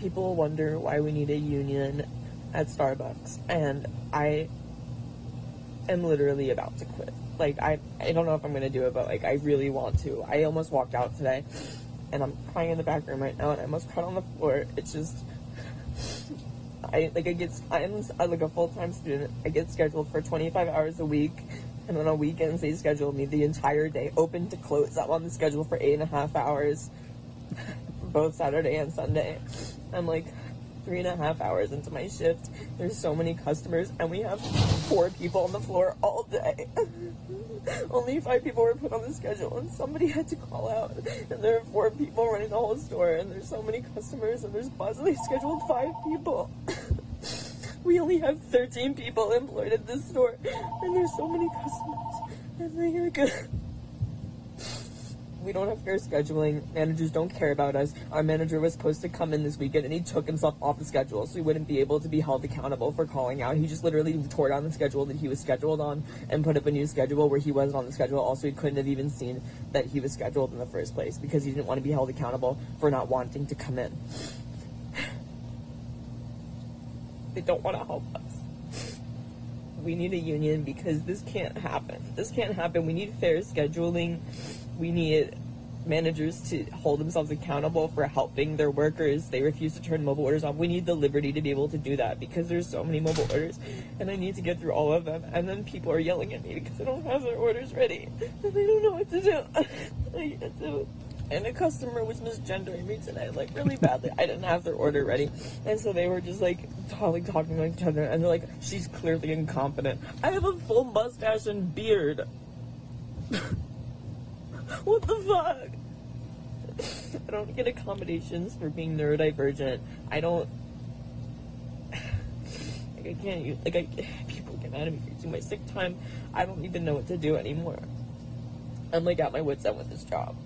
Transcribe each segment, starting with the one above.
people wonder why we need a union at Starbucks, and I am literally about to quit. Like I, I don't know if I'm gonna do it, but like I really want to. I almost walked out today, and I'm crying in the back room right now, and I almost cried on the floor. It's just, I like I get I'm like a full time student. I get scheduled for 25 hours a week, and then on weekends they schedule me the entire day, open to close. I'm on the schedule for eight and a half hours, both Saturday and Sunday. I'm like three and a half hours into my shift. There's so many customers, and we have four people on the floor all day. Only five people were put on the schedule, and somebody had to call out. And there are four people running the whole store, and there's so many customers, and there's possibly scheduled five people. we only have 13 people employed at this store, and there's so many customers. And they're good we don't have fair scheduling. Managers don't care about us. Our manager was supposed to come in this weekend and he took himself off the schedule so he wouldn't be able to be held accountable for calling out. He just literally tore down the schedule that he was scheduled on and put up a new schedule where he wasn't on the schedule. Also, he couldn't have even seen that he was scheduled in the first place because he didn't want to be held accountable for not wanting to come in. They don't want to help us. We need a union because this can't happen. This can't happen. We need fair scheduling we need managers to hold themselves accountable for helping their workers. They refuse to turn mobile orders on. We need the liberty to be able to do that because there's so many mobile orders and I need to get through all of them. And then people are yelling at me because I don't have their orders ready and they don't know what to do. And a customer was misgendering me today, like really badly. I didn't have their order ready. And so they were just like talking, talking to each other. And they're like, she's clearly incompetent. I have a full mustache and beard. What the fuck? I don't get accommodations for being neurodivergent. I don't. Like, I can't. Like, I. People get mad at me for using my sick time. I don't even know what to do anymore. I'm like at my wits' end with this job.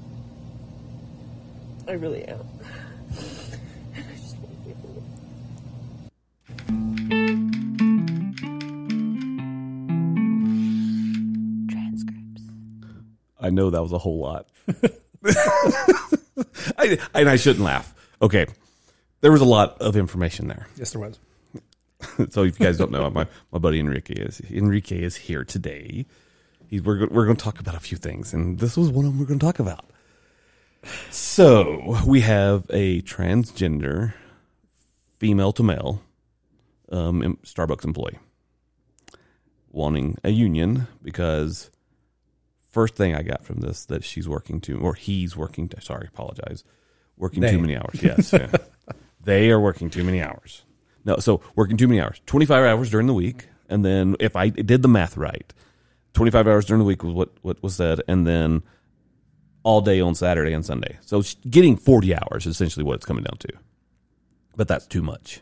I really am. I know that was a whole lot. I, and I shouldn't laugh. Okay. There was a lot of information there. Yes, there was. so if you guys don't know, my, my buddy Enrique is Enrique is here today. He's, we're we're going to talk about a few things, and this was one of them we're going to talk about. So we have a transgender, female to male, um, Starbucks employee wanting a union because first thing I got from this that she's working too, or he's working. To, sorry, apologize. Working they. too many hours. Yes, yeah. they are working too many hours. No, so working too many hours. Twenty five hours during the week, and then if I did the math right, twenty five hours during the week was what what was said, and then all day on Saturday and Sunday. So getting forty hours is essentially what it's coming down to. But that's too much.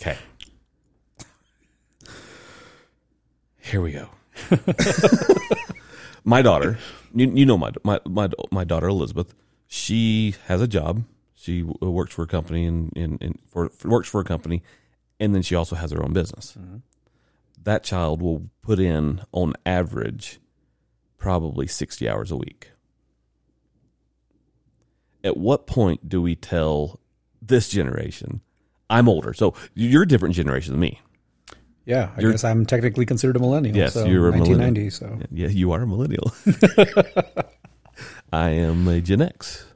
Okay. Here we go. my daughter, you, you know my, my my my daughter Elizabeth. She has a job. She works for a company and, and, and for, works for a company, and then she also has her own business. Mm-hmm. That child will put in on average probably sixty hours a week. At what point do we tell this generation? I'm older, so you're a different generation than me. Yeah, I you're, guess I'm technically considered a millennial. Yes, so you're a 1990, millennial. So yeah, you are a millennial. I am a Gen X,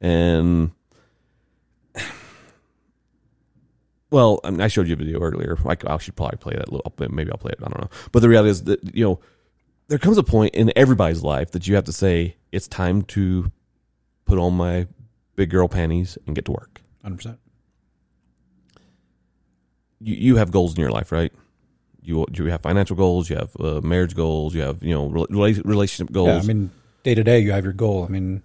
and well, I, mean, I showed you a video earlier. I, I should probably play that. Little, maybe I'll play it. I don't know. But the reality is that you know there comes a point in everybody's life that you have to say it's time to put on my big girl panties and get to work. Hundred percent you, you have goals in your life, right? You do. you have financial goals, you have uh, marriage goals, you have you know relationship goals. Yeah, I mean, day to day, you have your goal. I mean,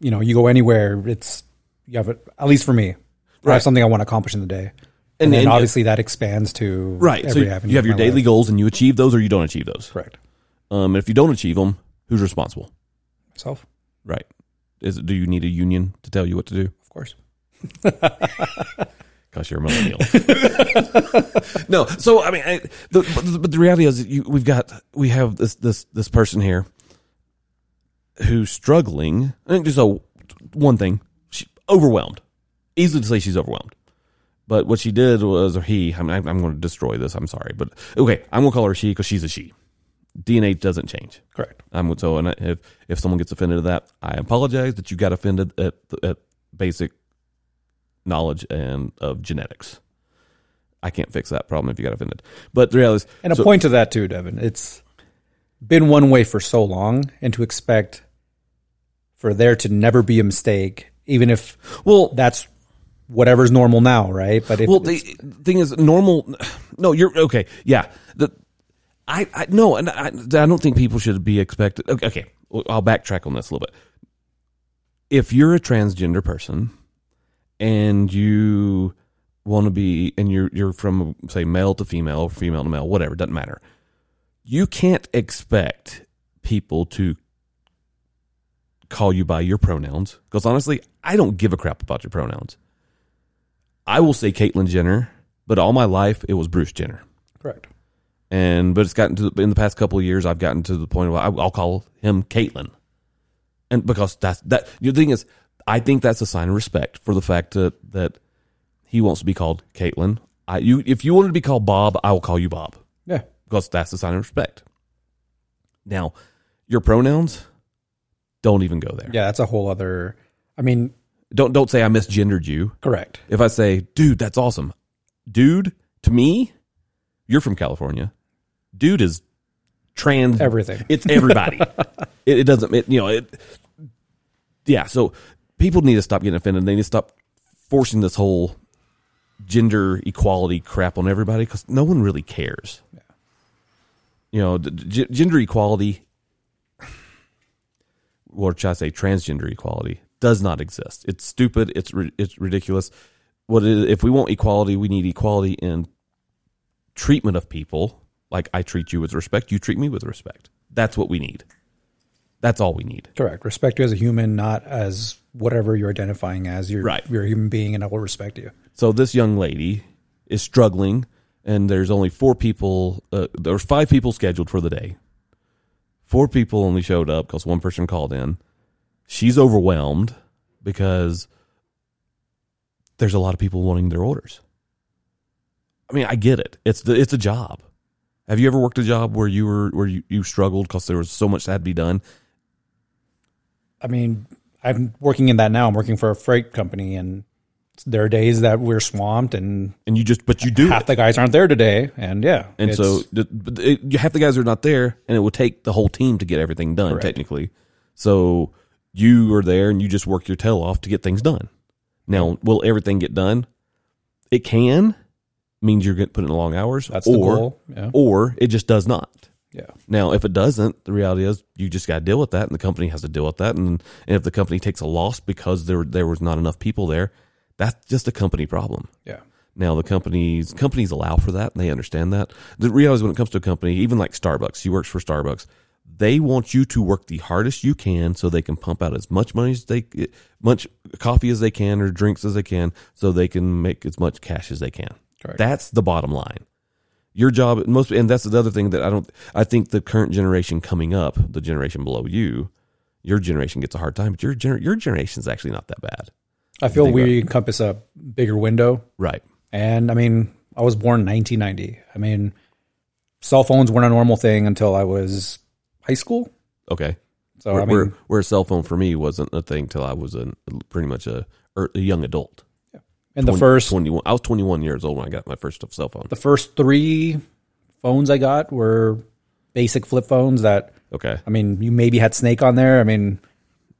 you know, you go anywhere, it's you have it. At least for me, right. I have something I want to accomplish in the day, and, and then and obviously that expands to right. so you have your daily life. goals, and you achieve those, or you don't achieve those. Correct. Um, and if you don't achieve them, who's responsible? Myself. Right. Is do you need a union to tell you what to do? Of course. because you're a millennial. no, so I mean, I, the, but, but, the reality is, you, we've got we have this this this person here who's struggling. I think so. one thing, she overwhelmed. Easy to say she's overwhelmed. But what she did was, or he, I mean, I'm, I'm going to destroy this. I'm sorry, but okay, I'm going to call her she because she's a she. DNA doesn't change. Correct. I'm so, and if if someone gets offended at that, I apologize that you got offended at at basic knowledge and of genetics. I can't fix that problem if you got offended. But the reality is, And a so- point to that too, Devin. It's been one way for so long, and to expect for there to never be a mistake, even if well, that's whatever's normal now, right? But if Well, the thing is, normal. No, you're okay. Yeah, the I, I no, and I, I don't think people should be expected. Okay, okay, I'll backtrack on this a little bit. If you're a transgender person and you want to be, and you're you're from say male to female, female to male, whatever, doesn't matter. You can't expect people to call you by your pronouns because honestly, I don't give a crap about your pronouns. I will say Caitlyn Jenner, but all my life it was Bruce Jenner. correct. And but it's gotten to in the past couple of years, I've gotten to the point where I, I'll call him Caitlyn, and because that's that. The thing is, I think that's a sign of respect for the fact that that he wants to be called Caitlyn. I you if you wanted to be called Bob, I will call you Bob Yeah, because that's a sign of respect. Now, your pronouns don't even go there. yeah, that's a whole other. I mean, Don't don't say I misgendered you. correct. If I say, dude, that's awesome. Dude, to me, you're from California. Dude is trans Everything. It's everybody. it, it doesn't, it, you know, it, yeah. So people need to stop getting offended. They need to stop forcing this whole gender equality crap on everybody because no one really cares. You know, g- gender equality, or should I say transgender equality, does not exist. It's stupid. It's ri- it's ridiculous. What it, if we want equality? We need equality in treatment of people. Like I treat you with respect, you treat me with respect. That's what we need. That's all we need. Correct. Respect you as a human, not as whatever you're identifying as. You're Right. You're a human being, and I will respect you. So this young lady is struggling, and there's only four people. Uh, there's five people scheduled for the day. Four people only showed up because one person called in. She's overwhelmed because there's a lot of people wanting their orders. I mean, I get it. It's the it's a job. Have you ever worked a job where you were where you, you struggled because there was so much that had to be done? I mean, I'm working in that now. I'm working for a freight company, and there are days that we're swamped, and And you just but you do half it. the guys aren't there today. And yeah, And so it, you- half the guys are not there, and it will take the whole team to get everything done. Correct. Technically, so you are there, and you just work your tail off to get things done. Now, will everything get done? It can means you're getting put in long hours, that's the or goal. Yeah, or it just does not. Yeah, Now, if it doesn't, the reality is you just got to deal with that, and the company has to deal with that. And, and if the company takes a loss because there there was not enough people there, that's just a company problem. yeah. Now the companies companies allow for that and they understand that. The reality is when it comes to a company, even like Starbucks, she works for Starbucks. They want you to work the hardest you can so they can pump out as much money as they much coffee as they can or drinks as they can so they can make as much cash as they can. Correct. That's the bottom line. Your job most and that's the other thing that I don't I think the current generation coming up, the generation below you, your generation gets a hard time, but your gener- your generation is actually not that bad. I feel we encompass a bigger window. Right. And I mean, I was born in 1990. I mean, cell phones weren't a normal thing until I was high school. Okay. So where, I mean, where, where a cell phone for me wasn't a thing till I was a pretty much a, er, a young adult. In the first 21, I was 21 years old when I got my first cell phone. the first three phones I got were basic flip phones that Okay. I mean, you maybe had Snake on there. I mean,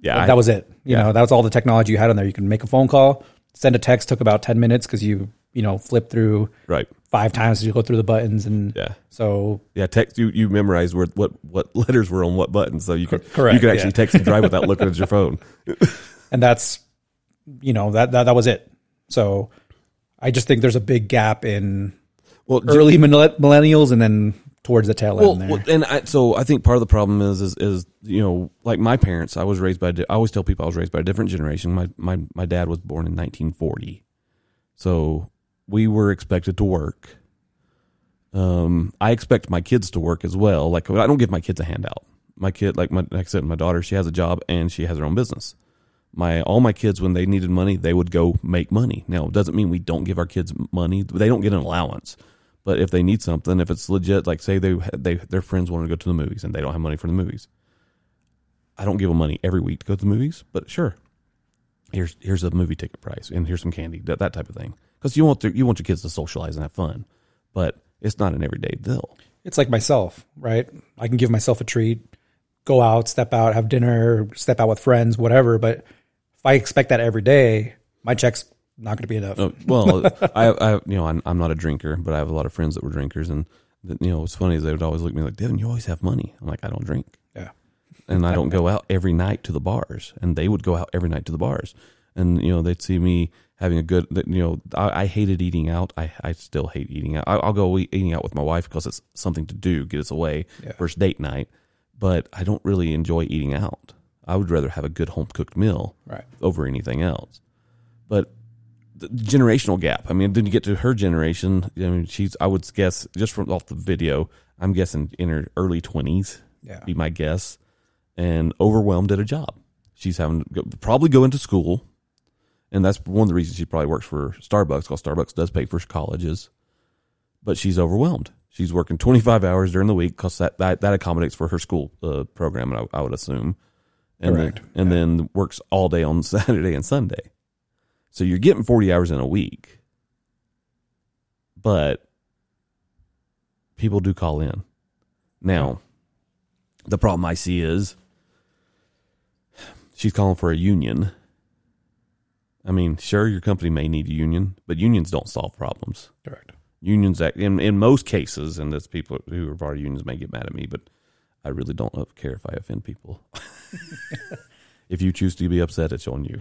Yeah. that I- was it. You yeah. know, that was all the technology you had on there. You can make a phone call, send a text took about 10 minutes because you, you know, flip through right. five times as you go through the buttons. And Yeah. so, Yeah. Text you, you memorized where, what, what letters were on what buttons. So you could, correct, you could actually yeah. text and drive without looking at your phone. and that's, you know, that, that, that was it. So I just think there's a big gap in Well, early millenn- millennials and then towards the tail well, end there. well, and I, so I think part of the problem is, is, is, you know, like my parents, I was raised by, I always tell people I was raised by a different generation. My, my, my dad was born in 1940. So we were expected to work. Um, I expect my kids to work as well. Like I don't give my kids a handout. My kid, like my, like I said, my daughter, she has a job and she has her own business. My all my kids when they needed money, they would go make money. Now, it doesn't mean we don't give our kids money. They don't get an allowance. But if they need something, if it's legit, like say they they their friends want to go to the movies and they don't have money for the movies, I don't give them money every week to go to the movies. But sure, here's here's a movie ticket price and here's some candy, that, that type of thing. Because you want to, you want your kids to socialize and have fun, but it's not an everyday deal. It's like myself, right? I can give myself a treat, go out, step out, have dinner, step out with friends, whatever. But if I expect that every day, my check's not going to be enough. Uh, well, I, I, you know, I'm, I'm not a drinker, but I have a lot of friends that were drinkers, and you know, what's funny is they would always look at me like, "Devin, you always have money." I'm like, I don't drink. Yeah, and I don't go out every night to the bars, and they would go out every night to the bars, and you know, they'd see me having a good, you know, I, I hated eating out. I, I still hate eating out. I, will go eating out with my wife because it's something to do, get us away, yeah. first date night. But I don't really enjoy eating out. I would rather have a good home cooked meal right. over anything else. But the generational gap. I mean, then you get to her generation. I mean, she's. I would guess just from off the video, I'm guessing in her early twenties. Yeah, be my guess. And overwhelmed at a job. She's having to go, probably go into school and that's one of the reasons she probably works for Starbucks because Starbucks does pay for colleges, but she's overwhelmed. She's working 25 hours during the week because that, that, that accommodates for her school uh, program, I, I, would assume. And Correct. Then, and yeah. then works all day on Saturday and Sunday. So you're getting 40 hours in a week, but people do call in. Now, the problem I see is she's calling for a union I mean, sure, your company may need a union, but unions don't solve problems. Correct. Unions, act, in in most cases, and there's people who are part of unions may get mad at me, but I really don't care if I offend people. if you choose to be upset, it's on you.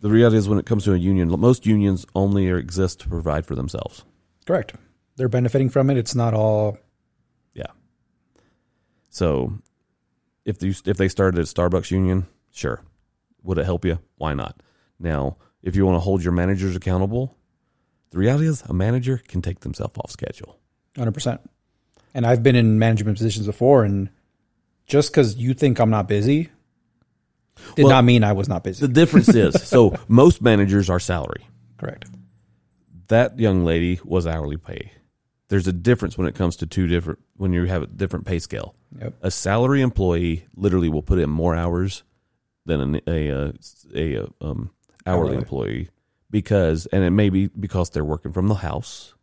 The reality is, when it comes to a union, most unions only exist to provide for themselves. Correct. They're benefiting from it. It's not all. Yeah. So, if they if they started a Starbucks union, sure, would it help you? Why not? Now, if you want to hold your managers accountable, the reality is a manager can take themselves off schedule. 100%. And I've been in management positions before, and just because you think I'm not busy did well, not mean I was not busy. The difference is so most managers are salary. Correct. That young lady was hourly pay. There's a difference when it comes to two different when you have a different pay scale. Yep. A salary employee literally will put in more hours than a a, a, a um, hourly, employee because, and it may be because they're working from the house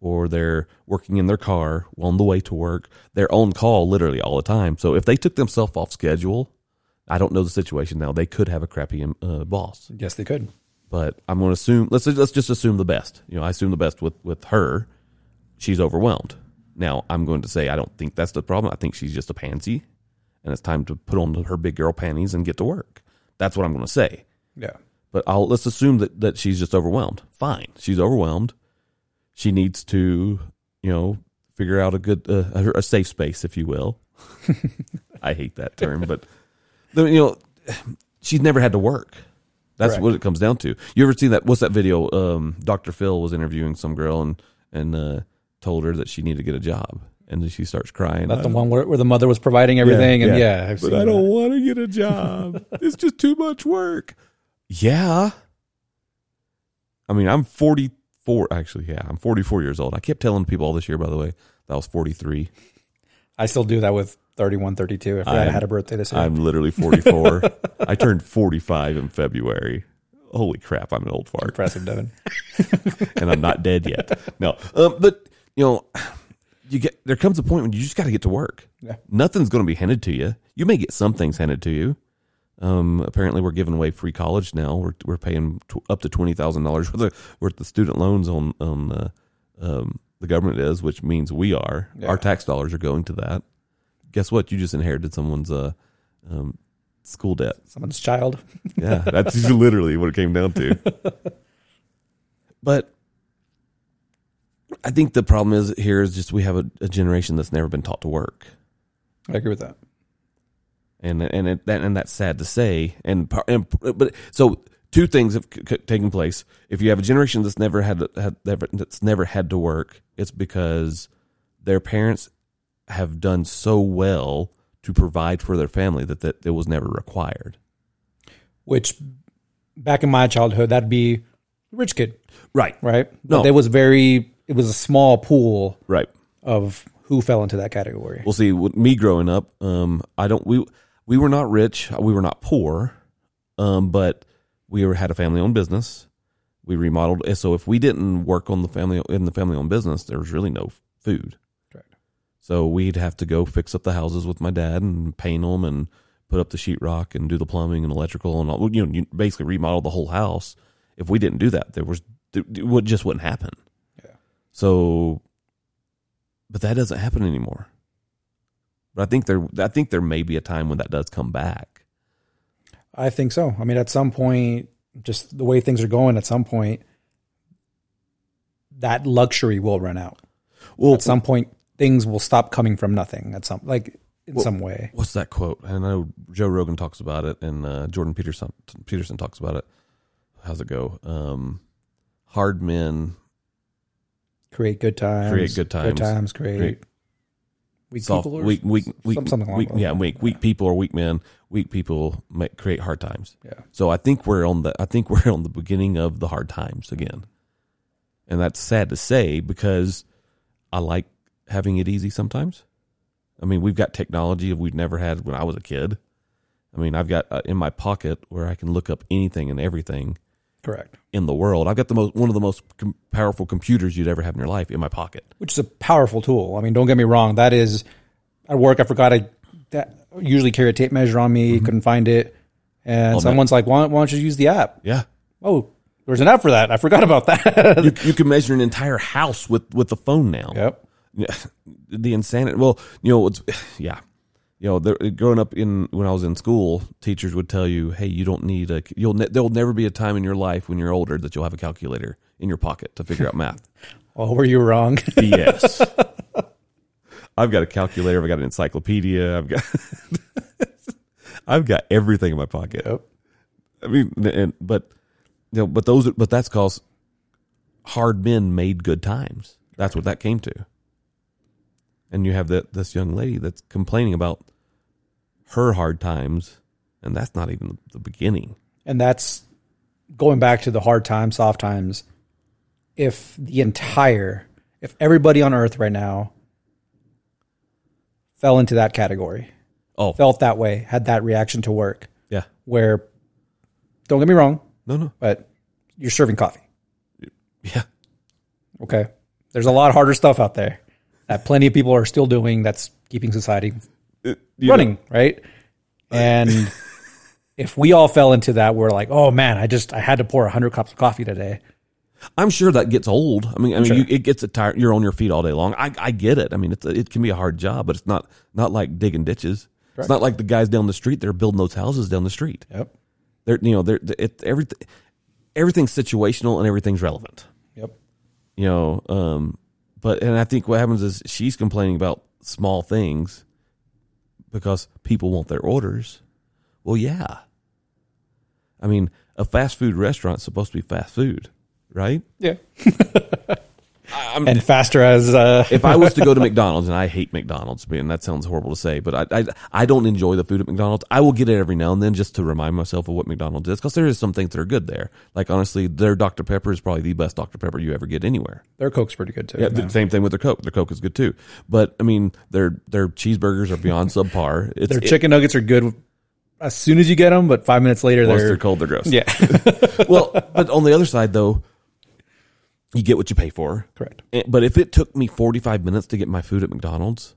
or they're working in their car on the way to work. They're on call literally all the time. So if they took themselves off schedule, I don't know the situation now. They could have a crappy um, uh, boss. Yes, they could. But I'm going to assume let's let's just assume the best. You know, I assume the best with with her. She's overwhelmed. Now I'm going to say I don't think that's the problem. I think she's just a pansy, and it's time to put on her big girl panties and get to work. That's what I'm going to say. Yeah. But I'll let's assume that that she's just overwhelmed. Fine, she's overwhelmed. She needs to, you know, figure out a good uh, a, a safe space, if you will. I hate that term, but you know, she's never had to work. That's Correct. what it comes down to. You ever seen that? What's that video? Um, Dr. Phil was interviewing some girl and and uh, told her that she needed to get a job, and then she starts crying. That's the one where, where, the mother was providing everything, yeah, and yeah, yeah but I don't want to get a job. it's just too much work. Yeah. I mean, I'm 44. Actually, yeah, I'm 44 years old. I kept telling people all this year, by the way, that I was 43. I still do that with 31, 32. If I had a birthday this year. I'm literally 44. I turned 45 in February. Holy crap, I'm an old fart. Impressive, Devin. and I'm not dead yet. No, um, but you know, you get there comes a point when you just got to get to work. Yeah. Nothing's going to be handed to you. You may get some things handed to you, um, apparently, we're giving away free college now. We're we're paying t- up to twenty thousand dollars worth of worth of student loans on on uh, um, the government is, which means we are yeah. our tax dollars are going to that. Guess what? You just inherited someone's uh, um, school debt. Someone's child. yeah, that's literally what it came down to. but I think the problem is here is just we have a, a generation that's never been taught to work. I agree with that and and it, that and that's sad to say. And, and but so two things have c- taken place. If you have a generation that's never had, had that's never had to work, it's because their parents have done so well to provide for their family that, that it was never required. Which back in my childhood, that'd be rich kid, Right. right? No. But there was very, it was a small pool Right. of who fell into that category. Well, see, with me growing up, um, I don't we we were not rich, we were not poor, um, but we were, had a family owned business. We remodeled, so if we didn't work on the family in the family owned business, there was really no food. So we'd have to go fix up the houses with my dad and paint them and put up the sheetrock and do the plumbing and electrical and all. You know, you basically remodel the whole house. If we didn't do that, there was it would just wouldn't happen. Yeah. So, but that doesn't happen anymore. But I think there, I think there may be a time when that does come back. I think so. I mean, at some point, just the way things are going, at some point, that luxury will run out. Well, At some point, things will stop coming from nothing. At some like in some way. what's that quote? I know Joe Rogan talks about it, and uh, Jordan Peterson Peterson talks about it. How's it go? Um, hard men, Create good times. Create good times. Good times. Create, Create weak soft, people. Or weak, weak, weak, something weak, yeah, weak, weak people or weak men. Weak people make, create hard times. Yeah. So I think we're on the, I think we're on the beginning of the hard times again, and that's sad to say because I like having it easy sometimes. I mean, we've got technology we've never had when I was a kid. I mean, I've got uh, in my pocket where I can look up anything and everything Correct. in the world. I've got the most one of the most com- powerful computers you'd ever have in your life in my pocket. Which is a powerful tool. I mean, don't get me wrong. That is at work. I forgot I that usually carry a tape measure on me. Couldn't find it, and Oh, someone's like, why, "Why don't you use the app?" Yeah, Oh, there's an app for that. I forgot about that. you, you can measure an entire house with with the phone now. yep. Yeah, the insanity. Well, you know, it's yeah, you know, there- growing up in when I was in school, teachers would tell you, "Hey, you don't need a you'll ne- there'll never be a time in your life when you're older that you'll have a calculator in your pocket to figure out math." Oh, were you wrong? yes, I've got a calculator. I've got an encyclopedia. I've got I've got everything in my pocket. yep. I mean, and but you know, but those, but that's because hard men made good times. That's what that came to. And you have that this young lady that's complaining about her hard times, and that's not even the beginning. And that's going back to the hard times, soft times. If the entire, if everybody on earth right now fell into that category, Oh, felt that way, had that reaction to work, yeah, where, don't get me wrong, no, no, but you're serving coffee. yeah, Okay. There's a lot harder stuff out there that plenty of people are still doing that's keeping society You know, running, right? And if we all fell into that, we're like, oh man, I just I had to pour 100 cups of coffee today. I'm sure that gets old. I mean, I mean, Sure. you, it gets a tired. You're on your feet all day long. I, I get it. I mean, it's a, it can be a hard job, but it's not not like digging ditches. It's not like the guys down the street. They're building those houses down the street. Yep. They're you know they're it everything everything's situational and everything's relevant. Yep. You know, um, but and I think what happens is she's complaining about small things because people want their orders. Well, yeah. I mean, a fast food restaurant's supposed to be fast food, right? Yeah. and faster as uh if I was to go to McDonald's, and I hate McDonald's, and that sounds horrible to say, but I, I I don't enjoy the food at McDonald's. I will get it every now and then just to remind myself of what McDonald's is, because there is some things that are good there. Like honestly, their Dr Pepper is probably the best Dr Pepper you ever get anywhere. their Coke's pretty good too. Yeah, the same thing with their Coke. Their Coke is good too, but I mean, their their cheeseburgers are beyond subpar. It's Their it- chicken nuggets are good as soon as you get them, but five minutes later once they're, they're cold, they're gross. yeah, well, but on the other side though, you get what you pay for. correct, Eh, But if it took me forty five minutes to get my food at McDonald's,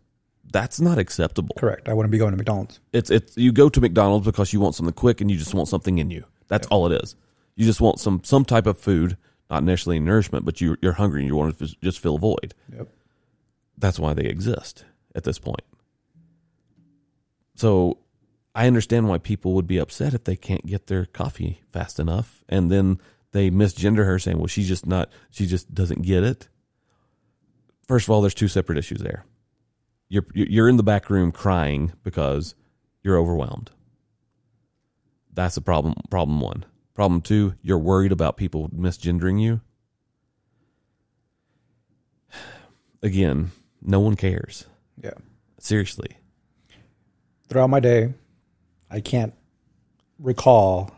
that's not acceptable. correct. I wouldn't be going to McDonald's. It's it's you go to McDonald's because you want something quick and you just want something in you. That's all it is. You just want some some type of food, not necessarily nourishment, but you you're hungry and you want to f- just fill a void. Yep. That's why they exist at this point. So I understand why people would be upset if they can't get their coffee fast enough and then they misgender her saying, "Well, she's just not she just doesn't get it." First of all, there's two separate issues there. You're you're in the back room crying because you're overwhelmed. That's a problem. Problem one. Problem two. You're worried about people misgendering you. Again, no one cares. Yeah. Seriously. Throughout my day, I can't recall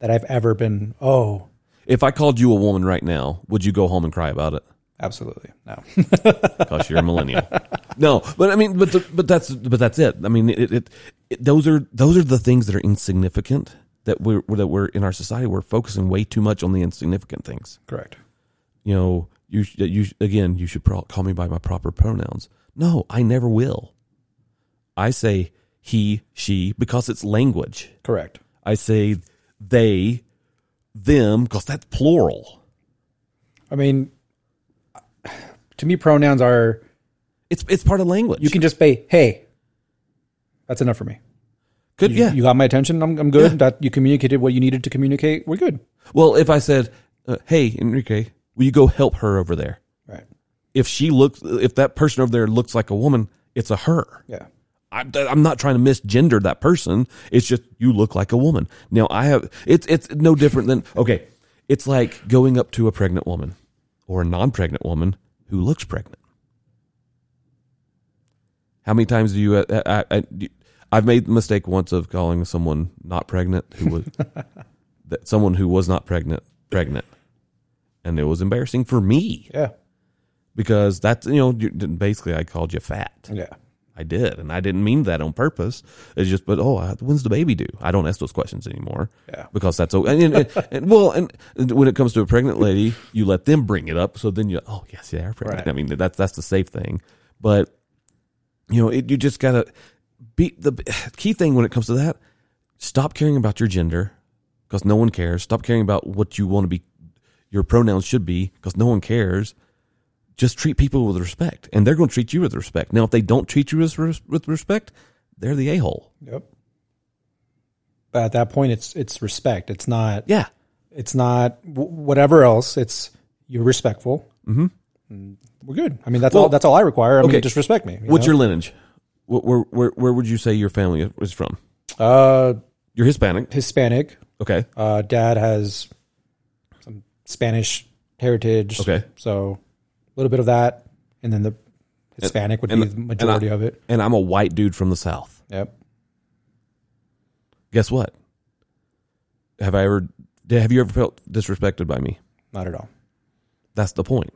that I've ever been. Oh, If I called you a woman right now, would you go home and cry about it? absolutely no. because you're a millennial. no, but I mean, but the, but that's but that's it. I mean, it, it, it those are those are the things that are insignificant that we're that we're in our society. We're focusing way too much on the insignificant things. Correct. You know, you you again, you should pro- call me by my proper pronouns. No, I never will. I say he, she because it's language. Correct. I say they, them because that's plural. I mean, to me, pronouns are It's it's part of language. you can just say, "Hey." That's enough for me. Good, You, yeah. you got my attention. I'm, I'm good. Yeah. That you communicated what you needed to communicate. We're good. Well, if I said, uh, "Hey, Enrique, will you go help her over there?" Right. If she looks, if that person over there looks like a woman, it's a her. Yeah. I, I'm not trying to misgender that person. It's just you look like a woman. Now I have it's it's no different than okay. It's like going up to a pregnant woman or a non-pregnant woman who looks pregnant. How many times do you? Uh, uh, uh, I, I, I've made the mistake once of calling someone not pregnant who was that someone who was not pregnant pregnant, and it was embarrassing for me Yeah. because that's you know basically I called you fat. Yeah. I did, and I didn't mean that on purpose. It's just, but oh, when's the baby due? I don't ask those questions anymore. Yeah. because that's so. And, and, and, well, and when it comes to a pregnant lady, you let them bring it up. So then you, oh yes, are pregnant. Right. I mean, that's that's the safe thing. But you know, it, you just gotta be the key thing when it comes to that. Stop caring about your gender because no one cares. Stop caring about what you want to be. Your pronouns should be because no one cares just treat people with respect, and they're going to treat you with respect. Now, if they don't treat you with, with respect, they're the a hole. Yep. But at that point, it's it's respect. It's not. Yeah, It's not whatever else. It's you're respectful. Mm-hmm. We're good. I mean, that's Well, all. That's all I require. I okay. mean, just respect me. you What's know? your lineage? Where, where where would you say your family is from? uh You're Hispanic. Hispanic? Okay. Uh, dad has some Spanish heritage. Okay. So little bit of that, and then the Hispanic would and- be the majority I- of it. And I'm a white dude from the South. Yep. Guess what? Have I ever? Have you ever felt disrespected by me? Not at all. That's the point.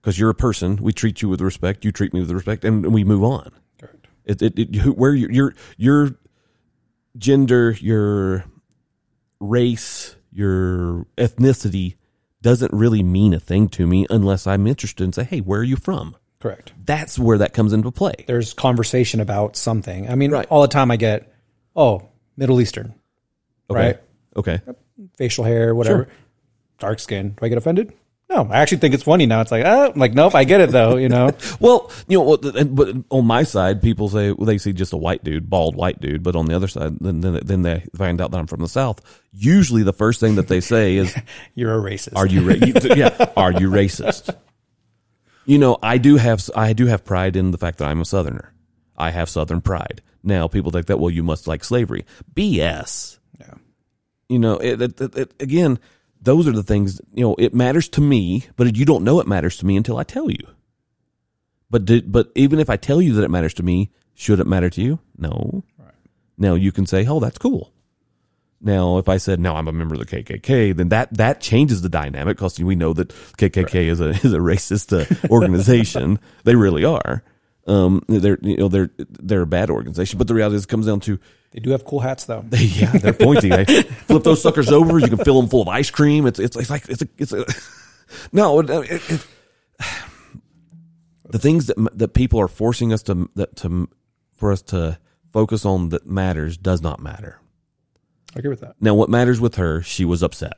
Because you're a person, we treat you with respect. You treat me with respect, and we move on. Correct. It, it, it who- where you, your your gender, your race, your ethnicity doesn't really mean a thing to me unless I'm interested and say, "Hey, where are you from?" Correct. That's where that comes into play. There's conversation about something. I mean, Right. all the time I get, oh, Middle Eastern, Okay. right? Okay. Facial hair, whatever. Dark skin. Do I get offended? No, I actually think it's funny now. It's like, ah, I'm like, nope, I get it though. You know, Well, you know, but on my side, people say well, they see just a white dude, bald white dude. But on the other side, then then, then they find out that I'm from the South. Usually, the first thing that they say is, you're a racist. Are you, ra- you yeah, are you racist? You know, I do have I do have pride in the fact that I'm a southerner. I have southern pride. Now people think that well you must like slavery. BS. Yeah. You know, it, it, it, it- again, those are the things, you know, it matters to me, but you don't know it matters to me until I tell you. But did, but even if I tell you that it matters to me, should it matter to you? No. Now you can say, "Oh, that's cool." Now, if I said, "No, I'm a member of the KKK," then that that changes the dynamic because we know that KKK is a is a racist uh, organization. they really are. Um, they're you know they're they're a bad organization. But the reality is, it comes down to They do have cool hats though. they, yeah, they're pointy. Flip those suckers over. You can fill them full of ice cream. It's it's, it's like it's a it's a no. It, it, the things that that people are forcing us to that to for us to focus on that matters does not matter. I agree with that. Now, what matters with her? She was upset.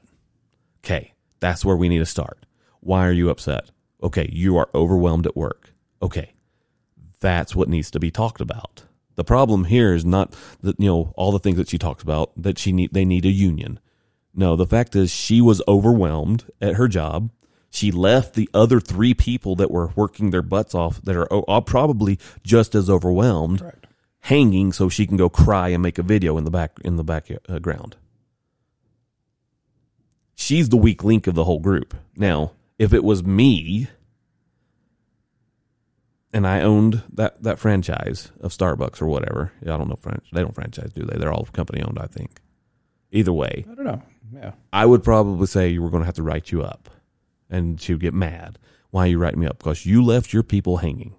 Okay, that's where we need to start. Why are you upset? Okay, you are overwhelmed at work. Okay, that's what needs to be talked about. The problem here is not that you know all the things that she talks about that she need they need a union. No, the fact is she was overwhelmed at her job. She left the other three people that were working their butts off that are, are probably just as overwhelmed Correct. hanging so she can go cry and make a video in the back in the background. Uh, She's the weak link of the whole group. Now, if it was me and I owned that that franchise of Starbucks or whatever, I don't know. Fran- They don't franchise, do they? They're all company owned, I think. Either way, I don't know. Yeah. I would probably say you were going to have to write you up. And she would get mad. Why are you writing me up? Because you left your people hanging.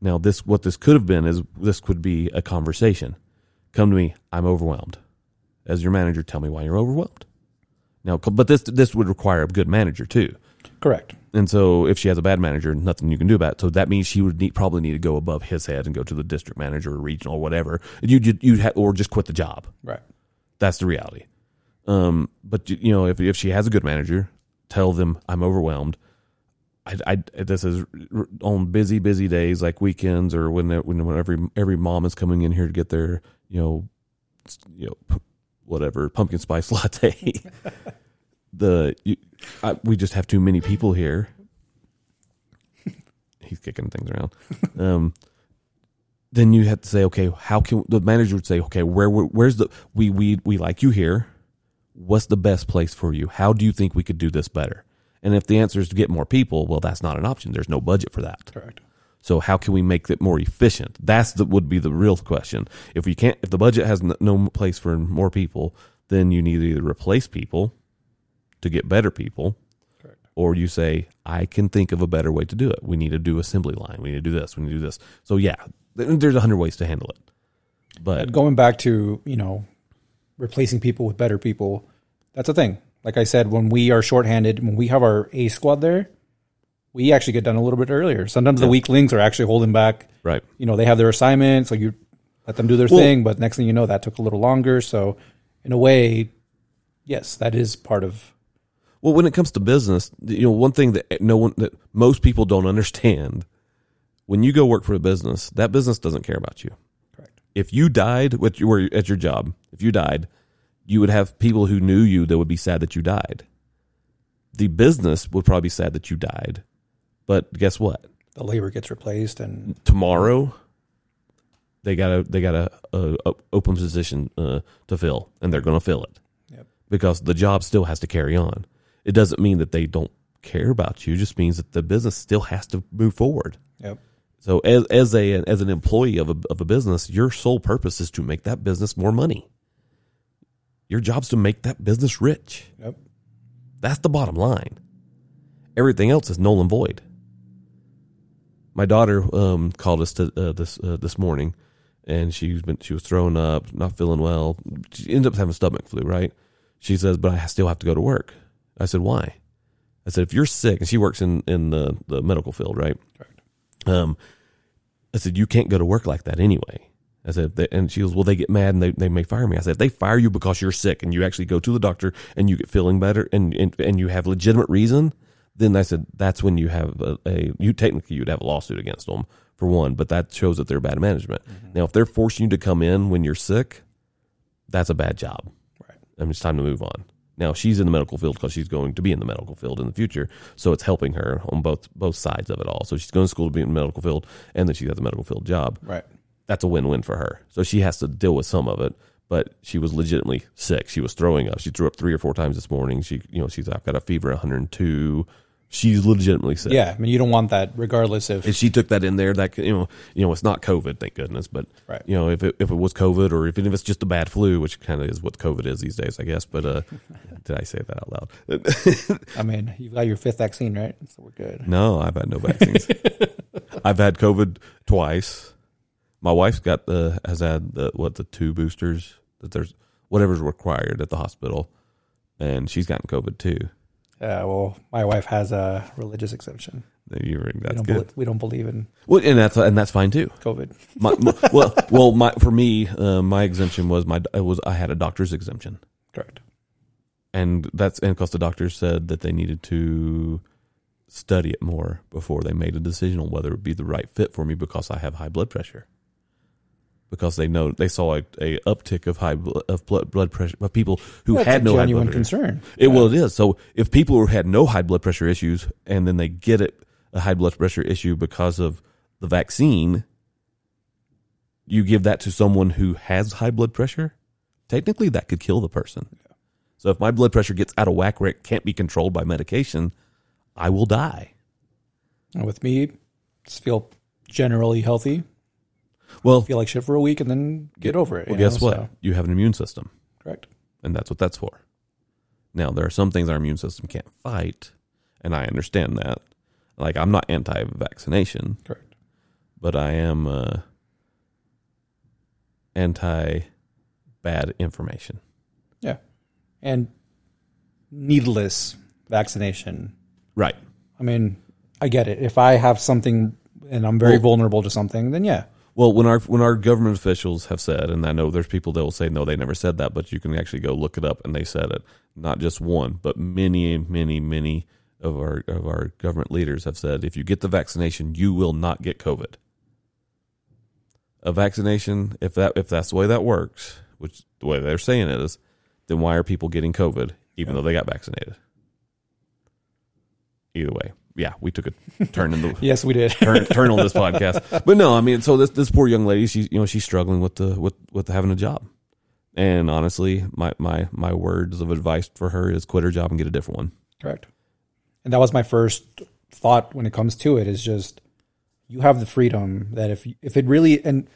Now, this what this could have been is this could be a conversation. Come to me. I'm overwhelmed. As your manager, tell me why you're overwhelmed. Now, but this this would require a good manager too. Correct. And so, if she has a bad manager, nothing you can do about it. So that means she would need, probably need to go above his head and go to the district manager or regional or whatever. You you ha- or just quit the job. Right. That's the reality. Um, but you you know, if if she has a good manager, tell them I'm overwhelmed. I, I this is on busy busy days like weekends or when when when every every mom is coming in here to get their you know you know p- whatever pumpkin spice latte. the you, I, we just have too many people here. He's kicking things around. Um, then you have to say, okay, how can the manager would say, okay, where where's the we we we like you here. What's the best place for you? How do you think we could do this better? And if the answer is to get more people, well, that's not an option. There's no budget for that. Correct. So how can we make it more efficient? That's the would be the real question. If we can't, if the budget has no place for more people, then you need to either replace people to get better people, Correct. or you say, I can think of a better way to do it. We need to do assembly line. We need to do this. We need to do this. So yeah, there's a hundred ways to handle it. But But going back to, you know, replacing people with better people, that's a thing. Like I said, when we are shorthanded, when we have our A squad there, we actually get done a little bit earlier. Sometimes the weaklings are actually holding back. right, You know, they have their assignments, so you let them do their Well- thing, but next thing you know, that took a little longer. So, in a way, yes, that is part of. Well, when it comes to business, you know, one thing that no one that most people don't understand when you go work for a business, that business doesn't care about you. Correct. If you died with you were at your job, if you died, you would have people who knew you that would be sad that you died. The business would probably be sad that you died. But guess what? The labor gets replaced, and Tomorrow they got a they got a, a, a open position uh, to fill and they're going to fill it. Yep. because the job still has to carry on. It doesn't mean that they don't care about you; it just means that the business still has to move forward. yep, So, as as a as an employee of a of a business, your sole purpose is to make that business more money. Your job's to make that business rich. yep, That's the bottom line. Everything else is null and void. My daughter um, called us to, uh, this uh, this morning, and she's been she was throwing up, not feeling well. She ended up having stomach flu. Right? She says, "But I still have to go to work." I said, "Why?" I said, "If you're sick," and she works in in the the medical field, right? correct. Um, I said, you can't go to work like that anyway. I said, they, and she goes, well, they get mad and they, they may fire me. I said, if they fire you because you're sick and you actually go to the doctor and you get feeling better and, and, and you have legitimate reason. Then I said, that's when you have a, a you technically you'd have a lawsuit against them for one, but that shows that they're bad management. Now, if they're forcing you to come in when you're sick, that's a bad job. Right. I mean, it's time to move on. Now she's in the medical field because she's going to be in the medical field in the future, so it's helping her on both both sides of it all. So she's going to school to be in the medical field, and then she has a medical field job. Right. That's a win win for her. So she has to deal with some of it, but she was legitimately sick. She was throwing up. She threw up three or four times this morning. She, you know, she's I've got a fever, 102. She's legitimately sick. Yeah, I mean, you don't want that, regardless if If she took that in there, that you know, you know, it's not COVID, thank goodness. But Right. you know, if it if it was COVID, or if, if it's just a bad flu, which kind of is what COVID is these days, I guess. But uh, did I say that out loud? I mean, you've got your fifth vaccine, right? So we're good. no, I've had no vaccines. I've had COVID twice. My wife's got the has had the what the two boosters that there's whatever's required at the hospital, and she's gotten COVID too. Uh, well, my wife has a religious exemption. You We that's don't, good. believe, we don't believe in Well, and that's and that's fine too. COVID. My, my- well, well, my for me, uh, my exemption was my it was I had a doctor's exemption, Correct. And that's and because the doctors said that they needed to study it more before they made a decision on whether it would be the right fit for me because I have high blood pressure. Because they know they saw a, a uptick of high of blood pressure of people who That's had no high genuine blood pressure. concern. It well, it is. So if people who had no high blood pressure issues and then they get it a high blood pressure issue because of the vaccine, you give that to someone who has high blood pressure. Technically, that could kill the person. So if my blood pressure gets out of whack where it can't be controlled by medication, I will die. And with me, just feel generally healthy. Well, Feel like shit for a week and then get over it. well you guess know, what? so- You have an immune system. correct. and that's what that's for. Now, there are some things our immune system can't fight, and I understand that. Like, I'm not anti vaccination, Correct. but I am uh, anti bad information. Yeah. And needless vaccination. Right. I mean, I get it. If I have something and I'm very Well- vulnerable to something, then yeah. Well, when our when our government officials have said, and I know there's people that will say no, they never said that, but you can actually go look it up, and they said it. Not just one, but many, many, many of our of our government leaders have said, if you get the vaccination, you will not get COVID. A vaccination, if that if that's the way that works, which the way they're saying it is, then why are people getting COVID even though they got vaccinated? Either way, yeah, we took a turn in the Yes, we did. turn, turn on this podcast. But no, I mean, so this this poor young lady, she's you know she's struggling with the with with having a job, and honestly, my my my words of advice for her is quit her job and get a different one. Correct. And that was my first thought when it comes to it is just you have the freedom that if if it really and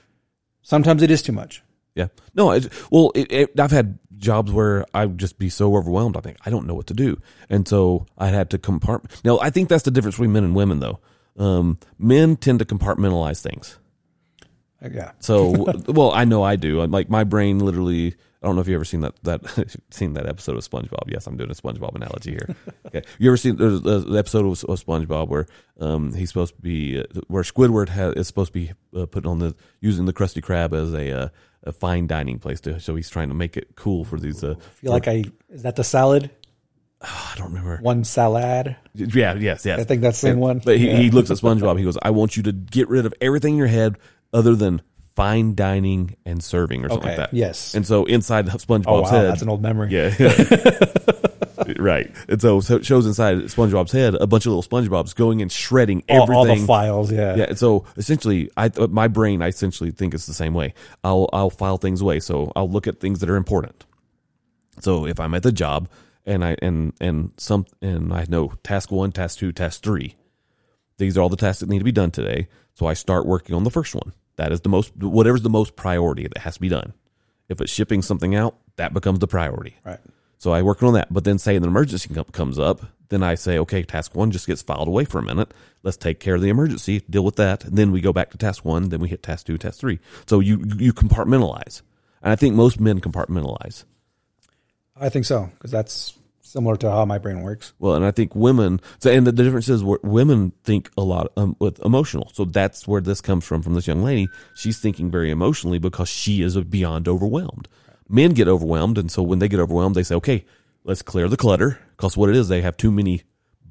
sometimes it is too much. Yeah, no, it, well, it, it, I've had jobs where I would just be so overwhelmed. I think I don't know what to do, and so I had to compartment. Now, I think that's the difference between men and women, though. Um, men tend to compartmentalize things. Yeah. So, well, I know I do. I'm Like my brain literally. I don't know if you ever seen that that seen that episode of SpongeBob. Yes, I'm doing a SpongeBob analogy here. Okay, you ever seen there's the episode of, of SpongeBob where um, he's supposed to be uh, where Squidward has, is supposed to be uh, putting on the using the Krusty Krab as a uh, a fine dining place to so he's trying to make it cool for these. Uh, I feel like I is that the salad? I don't remember. One salad. Yeah, yes, yes. I think that's the same one. But he, Yeah. he looks at SpongeBob. He goes, "I want you to get rid of everything in your head other than fine dining and serving or something Okay, like that." yes. And so inside SpongeBob's Oh wow, head, that's an old memory. yeah, right. And so, so it shows inside SpongeBob's head a bunch of little SpongeBob's going and shredding All, everything. all the files, yeah. Yeah, and so essentially, I uh, my brain, I essentially think it's the same way. I'll I'll file things away, so I'll look at things that are important. So if I'm at the job and I and and some and I know task one, task two, task three, these are all the tasks that need to be done today. So I start working on the first one. That is the most whatever's the most priority that has to be done. If it's shipping something out, that becomes the priority. Right. So I work on that. But then say an emergency comes up, then I say, okay, task one just gets filed away for a minute. Let's take care of the emergency, deal with that. And then we go back to task one, then we hit task two, task three. So you, you compartmentalize. And I think most men compartmentalize. I think so because that's similar to how my brain works. Well, and I think women, so, and the, the difference is women think a lot um, with emotional. So that's where this comes from, from this young lady. She's thinking very emotionally because she is beyond overwhelmed. Men get overwhelmed. And so when they get overwhelmed, they say, okay, let's clear the clutter. Because what it is, they have too many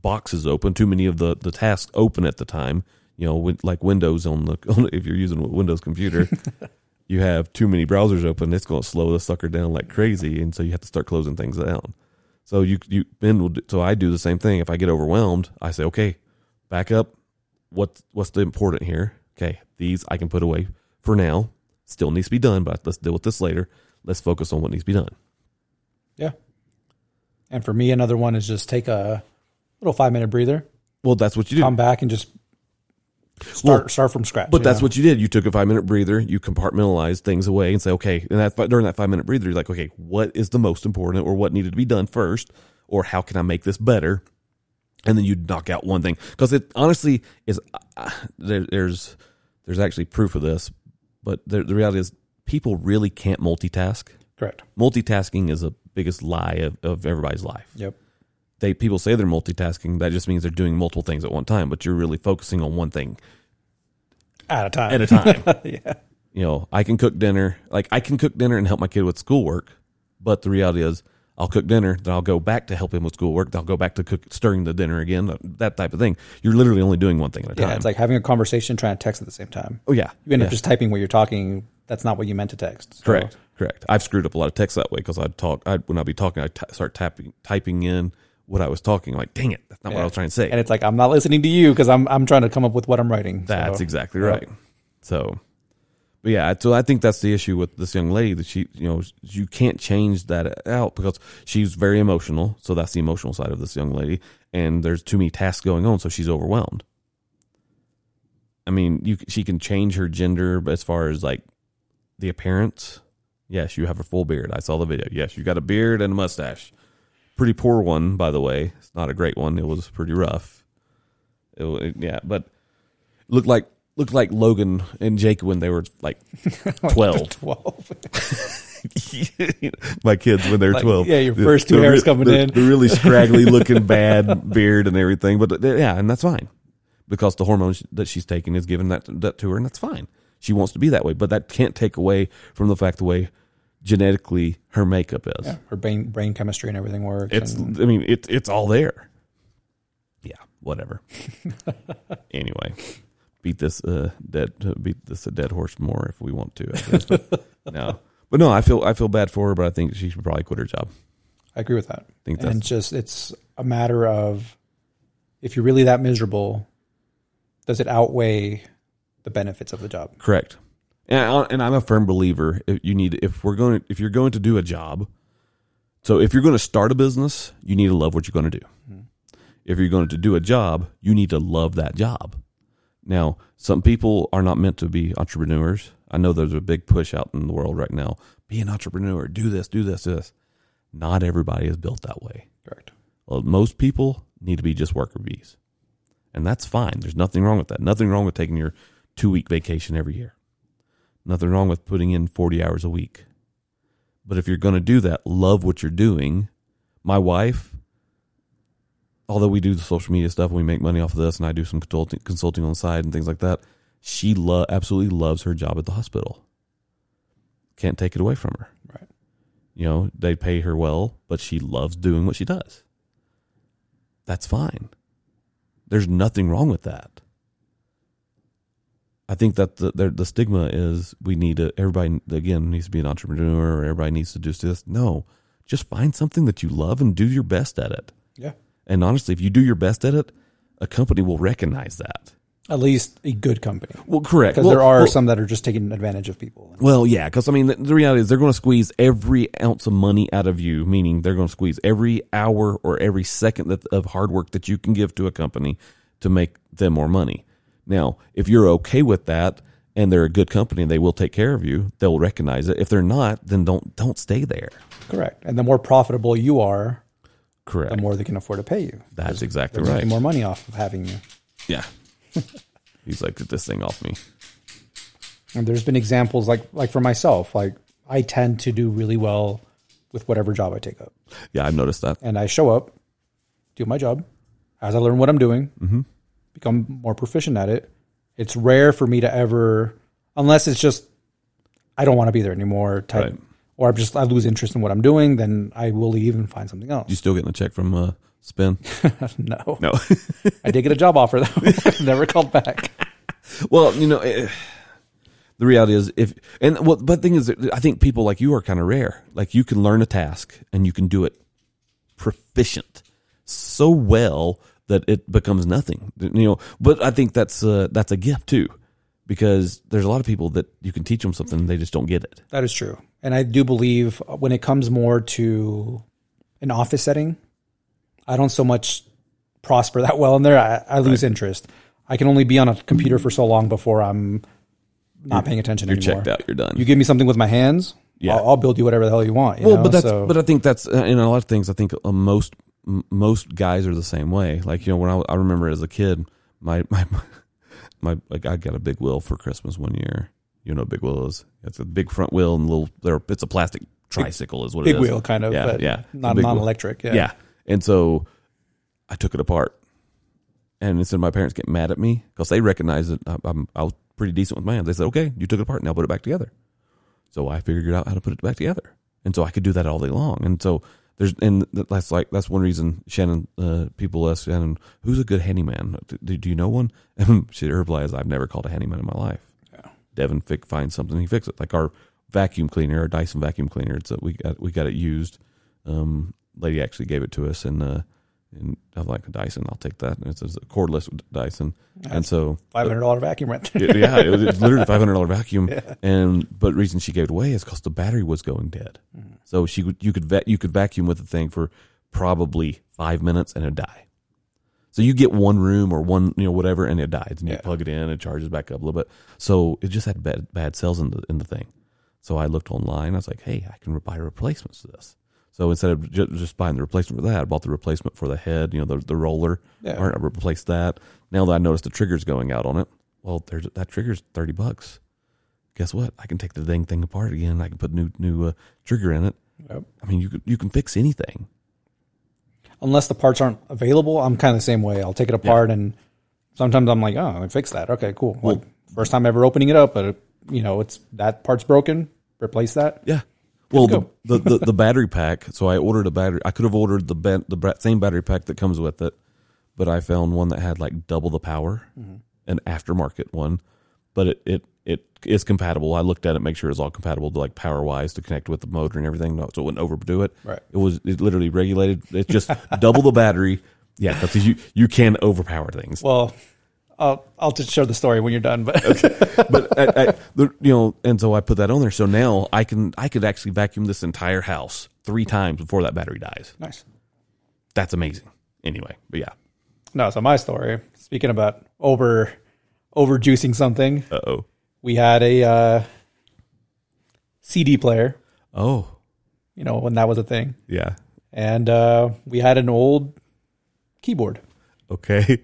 boxes open, too many of the, the tasks open at the time. You know, with, like Windows on the, on, if you're using a Windows computer, you have too many browsers open. It's going to slow the sucker down like crazy. And so you have to start closing things down. So you you men will do, so I do the same thing. If I get overwhelmed, I say, okay, back up. What what's the important here? Okay, these I can put away for now. Still needs to be done, but let's deal with this later. Let's focus on what needs to be done. Yeah. And for me, another one is just take a little five minute breather, Well, that's what you do. come back, and just start Well, start from scratch. But that's know? what you did. You took a five minute breather. You compartmentalized things away and say, okay. And that during that five minute breather, you're like, okay, what is the most important, or what needed to be done first, or how can I make this better? And then you knock out one thing because it honestly is. Uh, there, there's there's actually proof of this, but the, the reality is people really can't multitask. correct. Multitasking is the biggest lie of, of everybody's life Yep. they people say they're multitasking. That just means they're doing multiple things at one time, but you're really focusing on one thing At a time. at a time. yeah. you know, I can cook dinner. Like I can cook dinner and help my kid with schoolwork, but the reality is, I'll cook dinner, then I'll go back to help him with schoolwork. Then I'll go back to cook, stirring the dinner again. That type of thing. You're literally only doing one thing at a time. Yeah. time. It's like having a conversation, trying to text at the same time. oh yeah, You end yeah. up just typing what you're talking. That's not what you meant to text. So- correct, correct. I've screwed up a lot of text that way because I'd talk. I when I'd be talking, I'd t- start tapping, typing in what I was talking. I'm like, dang it, that's not what I was trying to say. And it's like I'm not listening to you because I'm I'm trying to come up with what I'm writing. That's So, exactly yeah. right. So, but yeah, so I think that's the issue with this young lady that she, you know, you can't change that out because she's very emotional. So that's the emotional side of this young lady, and there's too many tasks going on, so she's overwhelmed. I mean, you she can change her gender as far as like the appearance. Yes, you have a full beard. I saw the video. Yes, you got a beard and a mustache. Pretty poor one, by the way. It's not a great one. It was pretty rough. It, it- yeah, but looked like looked like Logan and Jake when they were like twelve. Twelve. My kids when they were Like, twelve. yeah, your first two the hairs re- coming the- in. The really scraggly looking bad beard and everything. But uh, yeah, and that's fine because the hormones that she's taking is giving that that to her, and that's fine. She wants to be that way, but that can't take away from the fact the way genetically her makeup is. Yeah, her brain brain chemistry and everything works. It's and I mean it's it's all there. Yeah, whatever. anyway, beat this uh dead beat this a dead horse more if we want to. I guess. But, no, but no, I feel I feel bad for her, but I think she should probably quit her job. I agree with that. think and that's- it's just it's a matter of if you're really that miserable, does it outweigh the benefits of the job? Correct. And I, and I'm a firm believer. If you need if we're going if you're going to do a job, so if you're going to start a business, you need to love what you're going to do. Mm-hmm. If you're going to do a job, you need to love that job. Now, some people are not meant to be entrepreneurs. I know there's a big push out in the world right now. Be an entrepreneur. Do this. Do this. Do this. Not everybody is built that way. Correct. Well, most people need to be just worker bees. And that's fine. There's nothing wrong with that. Nothing wrong with taking your two week vacation every year. Nothing wrong with putting in 40 hours a week. But if you're going to do that, love what you're doing. My wife, although we do the social media stuff and we make money off of this, and I do some consulting, consulting on the side and things like that, she lo- absolutely loves her job at the hospital. Can't take it away from her. Right. You know, they pay her well, but she loves doing what she does. That's fine. There's nothing wrong with that. I think that the the, the stigma is we need to everybody again needs to be an entrepreneur or everybody needs to do this. No, just find something that you love and do your best at it. Yeah. And honestly, if you do your best at it, a company will recognize that. At least a good company. Well, correct. Because Well- there are well- some that are just taking advantage of people. Well, yeah, because I mean, the, the reality is they're going to squeeze every ounce of money out of you, meaning they're going to squeeze every hour or every second that, of hard work that you can give to a company to make them more money. Now, if you're okay with that and they're a good company and they will take care of you, they'll recognize it. If they're not, then don't don't stay there. Correct. And the more profitable you are, Correct. the more they can afford to pay you. That's exactly They're right. more money off of having you. Yeah. He's like, get this thing off me. And there's been examples like like for myself, like I tend to do really well with whatever job I take up. Yeah, I've noticed that. And I show up, do my job. As I learn what I'm doing, Mm-hmm. Become more proficient at it. It's rare for me to ever, unless it's just I don't want to be there anymore type, Right. or I'm just I lose interest in what I'm doing. Then I will leave and find something else. You still getting a check from uh, Spin? no, No. I did get a job offer though. Never called back. Well, you know, eh, the reality is if and well, but the thing is, I think people like you are kind of rare. Like you can learn a task and you can do it proficient so well that it becomes nothing. You know, but I think that's uh, that's a gift too, because there's a lot of people that you can teach them something and they just don't get it. That is true. And I do believe when it comes more to an office setting, I don't so much prosper that well in there. I, I lose interest. I can only be on a computer for so long before I'm not paying attention You're anymore. checked out. You're done. You give me something with my hands, Yeah. I'll, I'll build you whatever the hell you want. You well, know? but that's So- but I think that's uh, in a lot of things. I think uh, most m- most guys are the same way. Like you know, when I, I remember as a kid, my my my like I got a big wheel for Christmas one year. You know, big wheel is it's a big front wheel and little. There, it's a plastic tricycle, is what big it is. wheel kind of, Yeah, but yeah, not wheel. non-electric. Yeah. Yeah. And so I took it apart. And instead of my parents getting mad at me because they recognized that I, I'm, I was pretty decent with my hands, they said, okay, you took it apart. Now put it back together. So I figured out how to put it back together. And so I could do that all day long. And so there's, and that's like, that's one reason Shannon, uh, people ask Shannon, who's a good handyman? Do, do you know one? And she replies, I've never called a handyman in my life. Yeah. Devin fic, finds something, he fixes it. Like our vacuum cleaner, our Dyson vacuum cleaner. It's a, we got we got it used. Um, lady actually gave it to us, and uh, and I like a Dyson. I'll take that. And it's a cordless Dyson, and so Five hundred dollar vacuum rent. it- yeah, it was literally five hundred dollar vacuum. And but the reason she gave it away is because the battery was going dead. Mm-hmm. So she you could va- you could vacuum with the thing for probably five minutes and it'd die. So you get one room or one you know whatever and it dies and you Yeah. plug it in it charges back up a little bit. So it just had bad bad cells in the in the thing. So I looked online. I was like, hey, I can buy replacements to this. So instead of ju- just buying the replacement for that, I bought the replacement for the head, you know, the, the roller. Yeah. Or I replaced that. Now that I noticed the trigger's going out on it, well, there's that trigger's 30 bucks. Guess what? I can take the dang thing apart again. I can put new new uh, trigger in it. Yep. I mean, you can, you can fix anything. Unless the parts aren't available, I'm kind of the same way. I'll take it apart and sometimes I'm like, oh, I fixed that. Okay, cool. Like, first time ever opening it up, but you know, it's that part's broken. Replace that. Yeah. Well, the, the, the, the battery pack. So I ordered a battery. I could have ordered the the same battery pack that comes with it, but I found one that had like double the power, mm-hmm. an aftermarket one. But it it it is compatible. I looked at it, make sure it's all compatible to like power wise to connect with the motor and everything, so it wouldn't overdo it. Right. It was it literally regulated. It's just double the battery. Yeah, because you you can overpower things. Well, I'll I'll just show the story when you're done. But okay. but the, you know, and so I put that on there. So now I can I could actually vacuum this entire house three times before that battery dies. nice. That's amazing. Anyway, but yeah. No, so my story. Speaking about over over juicing something, Uh oh. we had a uh, CD player. Oh You know when that was a thing, yeah. and uh, we had an old keyboard, Okay.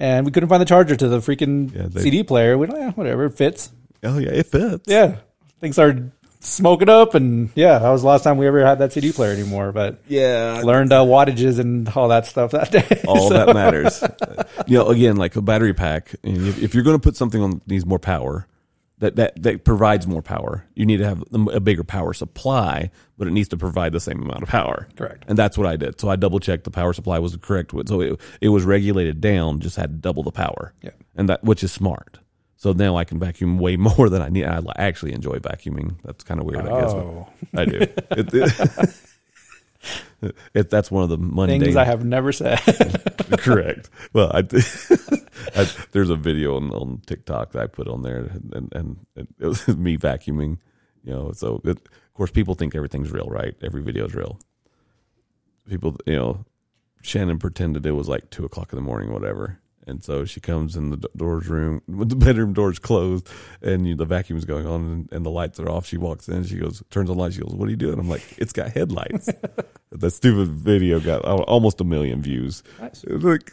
And we couldn't find the charger to the freaking Yeah, they- CD player. We eh, whatever it fits. Oh yeah, it fits. Yeah, things started smoking up, and yeah, that was the last time we ever had that CD player anymore. But Yeah. learned uh, wattages and all that stuff that day. All So- that matters. you know, again, like a battery pack. and If, if you're going to put something on needs more power, that, that that provides more power, you need to have a bigger power supply, but it needs to provide the same amount of power. Correct. And that's what I did. So I double checked the power supply was the correct. one. So it, it was regulated down, just had double the power. Yeah. And that which is smart. So now I can vacuum way more than I need. I actually enjoy vacuuming. That's kind of weird, I guess. Oh, I do. It, it, it- that's one of the mundane things I have never said. Correct. Well, I, I there's a video on, on TikTok that I put on there, and, and it was me vacuuming. You know, so it, of course people think everything's real, right? Every video is real. People, you know, Shannon pretended it was like two o'clock in the morning, or whatever. And so she comes in the door's room, the bedroom door's closed, and you the vacuum is going on, and, and the lights are off. She walks in, she goes, turns on the light. She goes, "What are you doing?" I'm like, "It's got headlights." that stupid video got almost a million views. Nice. Like,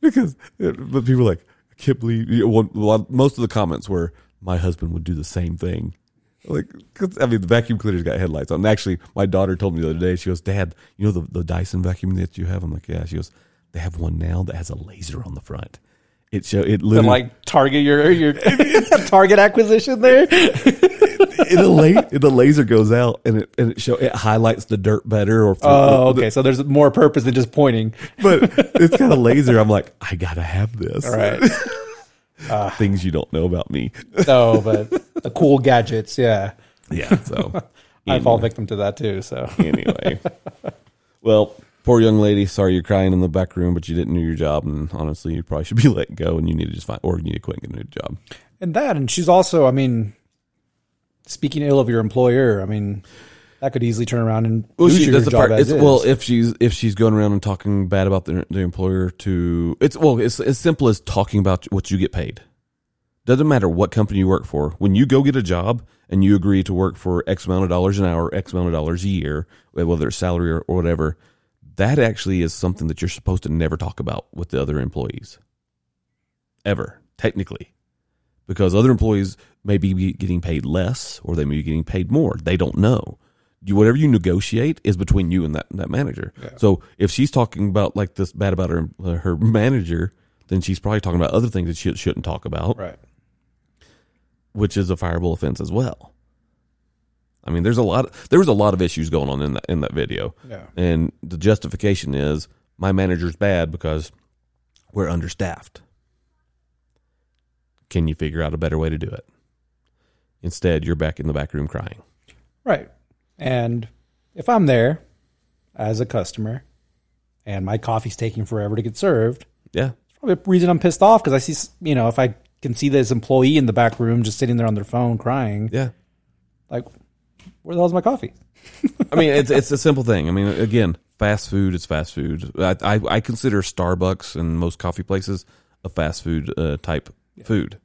because, but people were like, I can't believe. You know, one, most of the comments were, "My husband would do the same thing." Like, 'cause, I mean, the vacuum cleaner's got headlights on. And actually, my daughter told me the other day. She goes, "Dad, you know the the Dyson vacuum that you have?" I'm like, "Yeah." She goes, "They have one now that has a laser on the front." It show it to literally like target your your target acquisition there. it, the, la- the laser goes out and it and it show it highlights the dirt better or Oh, okay. So there's more purpose than just pointing. but it's got a laser. I'm like, I gotta have this. All right. Ah. Things you don't know about me. No, but the cool gadgets, yeah. Yeah. So I fall victim to that too. So anyway. Well, poor young lady. Sorry you're crying in the back room, but you didn't do your job, and honestly, you probably should be let go, and you need to just find, or you need to quit and get a new job. and that, and she's also, I mean, speaking ill of your employer. I mean, that could easily turn around and Well, lose she, your job part. as It's, is. well, if she's if she's going around and talking bad about the, the employer to it's well, it's as simple as talking about what you get paid. Doesn't matter what company you work for. When you go get a job and you agree to work for X amount of dollars an hour, X amount of dollars a year, eh, whether it's salary or, or whatever, that actually is something that you're supposed to never talk about with the other employees. Ever, technically. Because other employees may be getting paid less or they may be getting paid more. They don't know. You, whatever you negotiate is between you and that, that manager. So if she's talking about like this bad about her uh, her manager, then she's probably talking about other things that she shouldn't talk about right. which is a fireable offense as well. I mean, there's a lot. there was a lot of issues going on in that in that video, Yeah. and the justification is my manager's bad because we're understaffed. Can you figure out a better way to do it? Instead, you're back in the back room crying. Right. And if I'm there as a customer and my coffee's taking forever to get served, Yeah, probably a reason I'm pissed off because I see, you know, if I can see this employee in the back room just sitting there on their phone crying, yeah. like, where the hell's my coffee? I mean, it's it's a simple thing. I mean, again, fast food is fast food. I I, I consider Starbucks and most coffee places a fast food uh, type food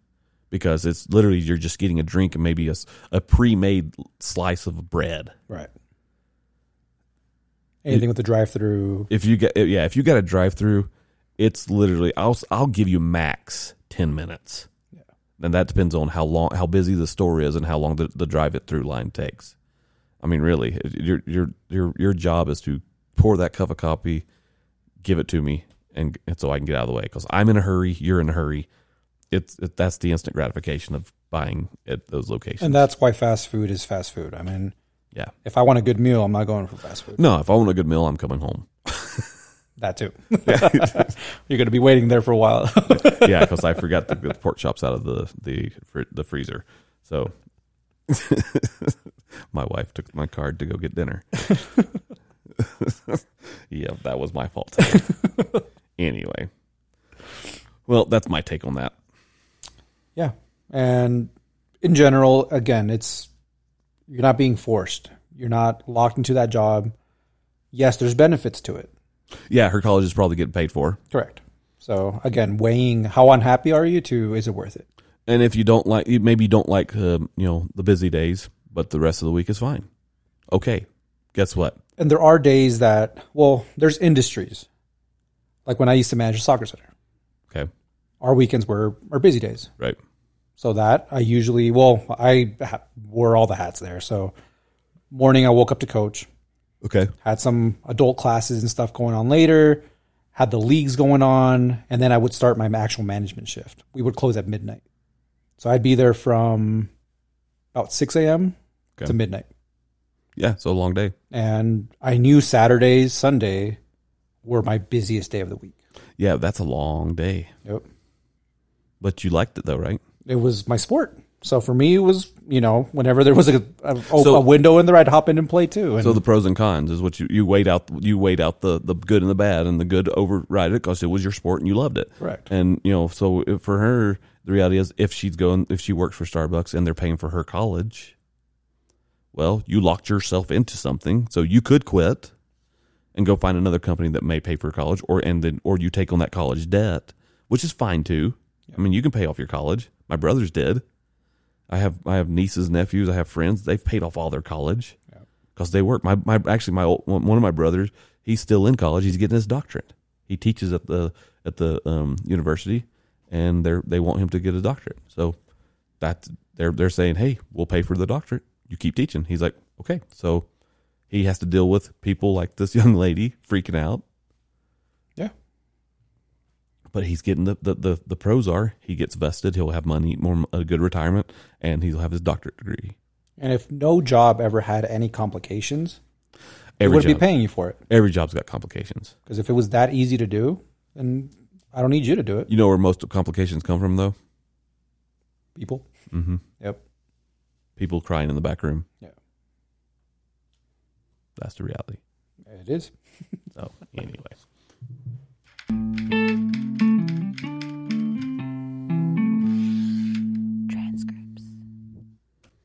because it's literally you're just getting a drink and maybe a, a pre-made slice of bread. Right. Anything with the drive-through. If you get yeah, if you got a drive-through, it's literally I'll I'll give you max 10 minutes. Yeah. And that depends on how long how busy the store is and how long the, the drive it through line takes. I mean, really, your your your your job is to pour that cup of coffee, give it to me, and, and so I can get out of the way because I'm in a hurry. You're in a hurry. It's it, that's the instant gratification of buying at those locations. And that's why fast food is fast food. I mean, yeah. if I want a good meal, I'm not going for fast food. No, if I want a good meal, I'm coming home. That too. You're going to be waiting there for a while. yeah, because I forgot to get the pork chops out of the the the freezer. So my wife took my card to go get dinner. yeah, that was my fault. anyway, well, that's my take on that. Yeah. And in general, again, it's you're not being forced. You're not locked into that job. Yes, there's benefits to it. Yeah, her college is probably getting paid for, Correct. So again, weighing how unhappy are you to is it worth it? and if you don't like, you- maybe you don't like, uh, you know, the busy days, but the rest of the week is fine. Okay, guess what? And there are days that well, there's industries. Like when I used to manage a soccer center. Okay, Our weekends were our busy days. right. So that I usually, well, I ha- wore all the hats there. So morning, I woke up to coach, Okay, had some adult classes and stuff going on later, had the leagues going on, and then I would start my actual management shift. We would close at midnight. So I'd be there from about 6 a.m. Okay. to midnight. yeah, so a long day. And I knew Saturdays, Sunday were my busiest day of the week. Yeah, that's a long day. Yep. But you liked it though, right? It was my sport. So for me, it was, you know, whenever there was a, a, So- a window in there, I'd hop in and play too. And So the pros and cons is what you you weighed out. You weighed out the the good and the bad, and the good override it because it was your sport and you loved it. Correct. And you know, so for her, the reality is, if she's going, if she works for Starbucks and they're paying for her college, well, you locked yourself into something, so you could quit and go find another company that may pay for college, or and then or you take on that college debt, which is fine too. I mean, you can pay off your college. My brothers did. I have I have nieces, nephews, I have friends. They've paid off all their college because they work. My my actually my old, one of my brothers, he's still in college. He's getting his doctorate. He teaches at the at the um, university, and they they want him to get a doctorate. So that they're they're saying, hey, we'll pay for the doctorate. You keep teaching. He's like, okay. So he has to deal with people like this young lady freaking out. But he's getting the, the, the, the pros are he gets vested, he'll have money, more a good retirement, and he'll have his doctorate degree. And if no job ever had any complications, Every wouldn't job, be paying you for it. every job's got complications. Because if it was that easy to do, then I don't need you to do it. You know where most of complications come from, though. People. Mm-hmm. Yep. People crying in the back room. Yeah. That's the reality. It is. So anyway, Thank you.